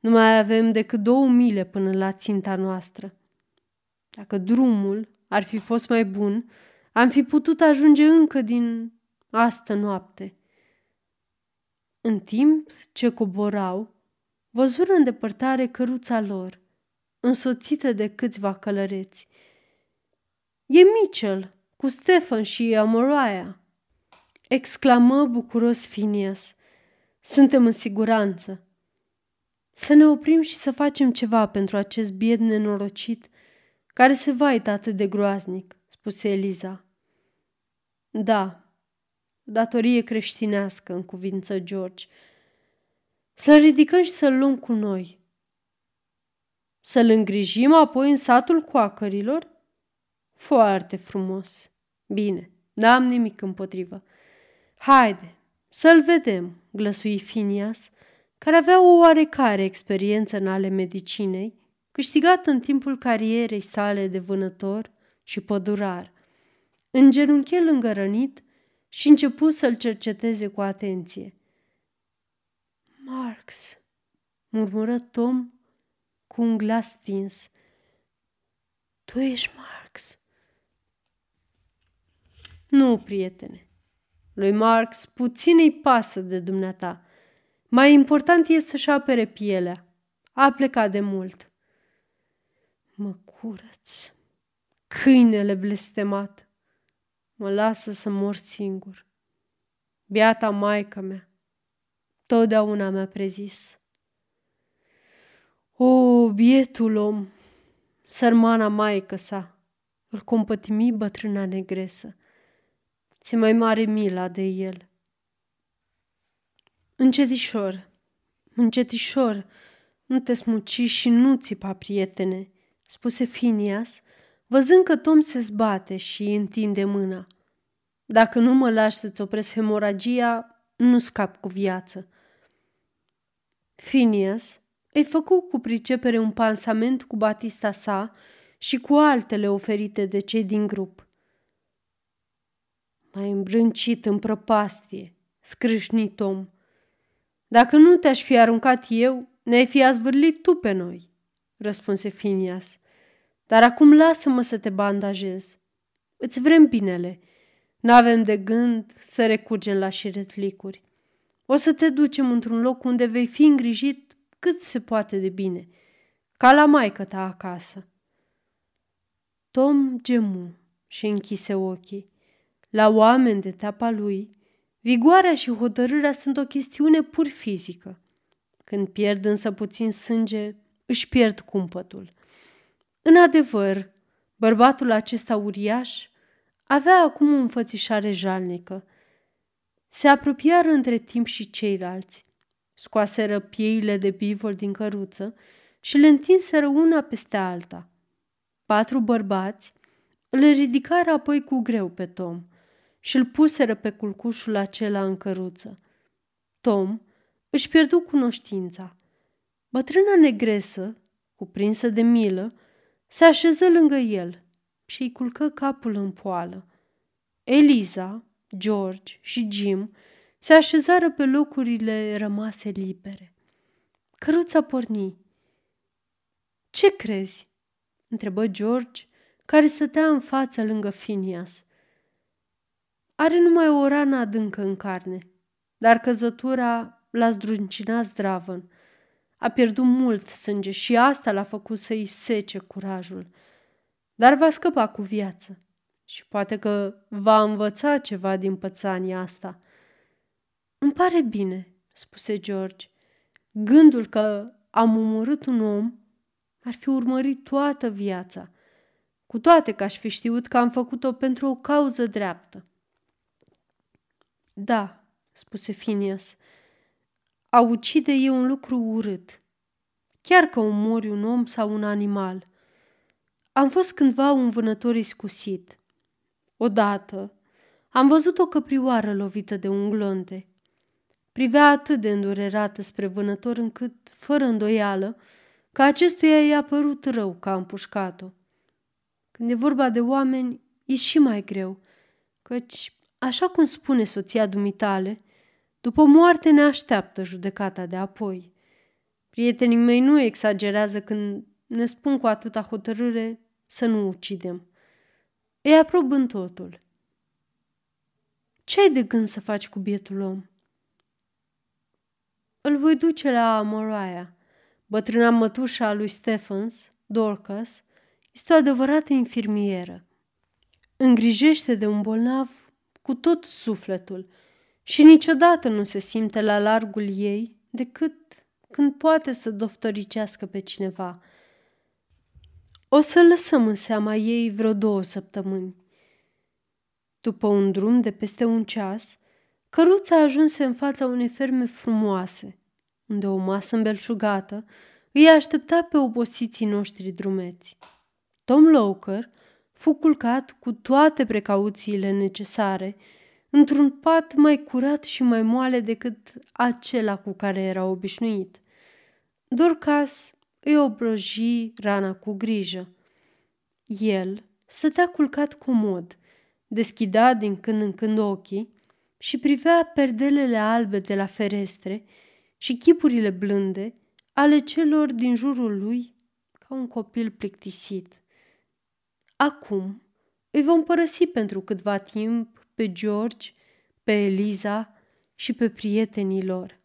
nu mai avem decât două mile până la ținta noastră. Dacă drumul ar fi fost mai bun, am fi putut ajunge încă din astă noapte. În timp ce coborau, văzură în depărtare căruța lor, însoțită de câțiva călăreți. E Mitchell, cu Stefan și Amoroaia!" exclamă bucuros Phineas. Suntem în siguranță. Să ne oprim și să facem ceva pentru acest bied nenorocit care se vaită atât de groaznic, spuse Eliza. Da, datorie creștinească, în cuvință George. Să-l ridicăm și să-l luăm cu noi. Să-l îngrijim apoi în satul coacărilor? Foarte frumos. Bine, n-am nimic împotrivă. Haide, să-l vedem, glăsui Finias, care avea o oarecare experiență în ale medicinei, câștigată în timpul carierei sale de vânător și pădurar. Îngenunche lângă rănit și începu să-l cerceteze cu atenție. Marx, murmură Tom cu un glas stins. Tu ești Marx. Nu, prietene. Lui Marx puțin îi pasă de dumneata. Mai important e să-și apere pielea. A plecat de mult. Mă curăț. Câinele blestemat. Mă lasă să mor singur. Biata maica mea. Totdeauna mi-a prezis. O, bietul om, sărmana maică sa, îl compătimi bătrâna negresă. Ți mai mare mila de el. Încetișor, încetișor, nu te smuci și nu țipa, prietene, spuse Finias, văzând că Tom se zbate și întinde mâna. Dacă nu mă lași să-ți opresc hemoragia, nu scap cu viață. Phineas îi făcu cu pricepere un pansament cu batista sa și cu altele oferite de cei din grup. Mai îmbrâncit în prăpastie, scrâșni Tom. Dacă nu te-aș fi aruncat eu, ne-ai fi azvârlit tu pe noi, răspunse Phineas. Dar acum lasă-mă să te bandajez. Îți vrem binele. N-avem de gând să recurgem la șiretlicuri. O să te ducem într-un loc unde vei fi îngrijit cât se poate de bine, ca la maică ta acasă. Tom gemu și închise ochii. La oameni de teapa lui, vigoarea și hotărârea sunt o chestiune pur fizică. Când pierd însă puțin sânge, își pierd cumpătul. În adevăr, bărbatul acesta uriaș avea acum o înfățișare jalnică. Se apropiară între timp și ceilalți. Scoaseră pieile de bivol din căruță și le întinseră una peste alta. Patru bărbați îl ridicară apoi cu greu pe Tom și îl puseră pe culcușul acela în căruță. Tom își pierdu cunoștința. Bătrâna negresă, cuprinsă de milă, se așeză lângă el și îi culcă capul în poală. Eliza, George și Jim se așezară pe locurile rămase libere. Căruța porni. Ce crezi?" întrebă George, care stătea în față lângă Phineas. Are numai o rană adâncă în carne, dar căzătura l-a zdruncinat zdravăn. A pierdut mult sânge și asta l-a făcut să-i sece curajul. Dar va scăpa cu viață și poate că va învăța ceva din pățania asta. Îmi pare bine, spuse George. Gândul că am omorât un om ar fi urmărit toată viața, cu toate că aș fi știut că am făcut-o pentru o cauză dreaptă. Da, spuse Phineas, a ucide e un lucru urât, chiar că omori un om sau un animal. Am fost cândva un vânător iscusit. Odată am văzut o căprioară lovită de un glonte. Privea atât de îndurerată spre vânător încât, fără îndoială, că acestuia i-a părut rău că a împușcat-o. Când e vorba de oameni, e și mai greu, căci, așa cum spune soția dumitale, după moarte ne așteaptă judecata de apoi. Prietenii mei nu exagerează când ne spun cu atâta hotărâre să nu ucidem. Îi aprob în totul. Ce ai de gând să faci cu bietul om? Îl voi duce la Moriah. Bătrâna mătușa lui Stephens, Dorcas, este o adevărată infirmieră. Îngrijește de un bolnav cu tot sufletul și niciodată nu se simte la largul ei decât când poate să doftoricească pe cineva. O să lăsăm în seama ei vreo două săptămâni. După un drum de peste un ceas, căruța ajunse în fața unei ferme frumoase, unde o masă îmbelșugată îi aștepta pe obosiții noștri drumeți. Tom Loker fu culcat cu toate precauțiile necesare într-un pat mai curat și mai moale decât acela cu care era obișnuit. Dorcas îi obloji rana cu grijă. El stătea culcat comod, deschidea din când în când ochii și privea perdelele albe de la ferestre și chipurile blânde ale celor din jurul lui ca un copil plictisit. Acum îi vom părăsi pentru câtva timp pe George, pe Eliza și pe prietenii lor.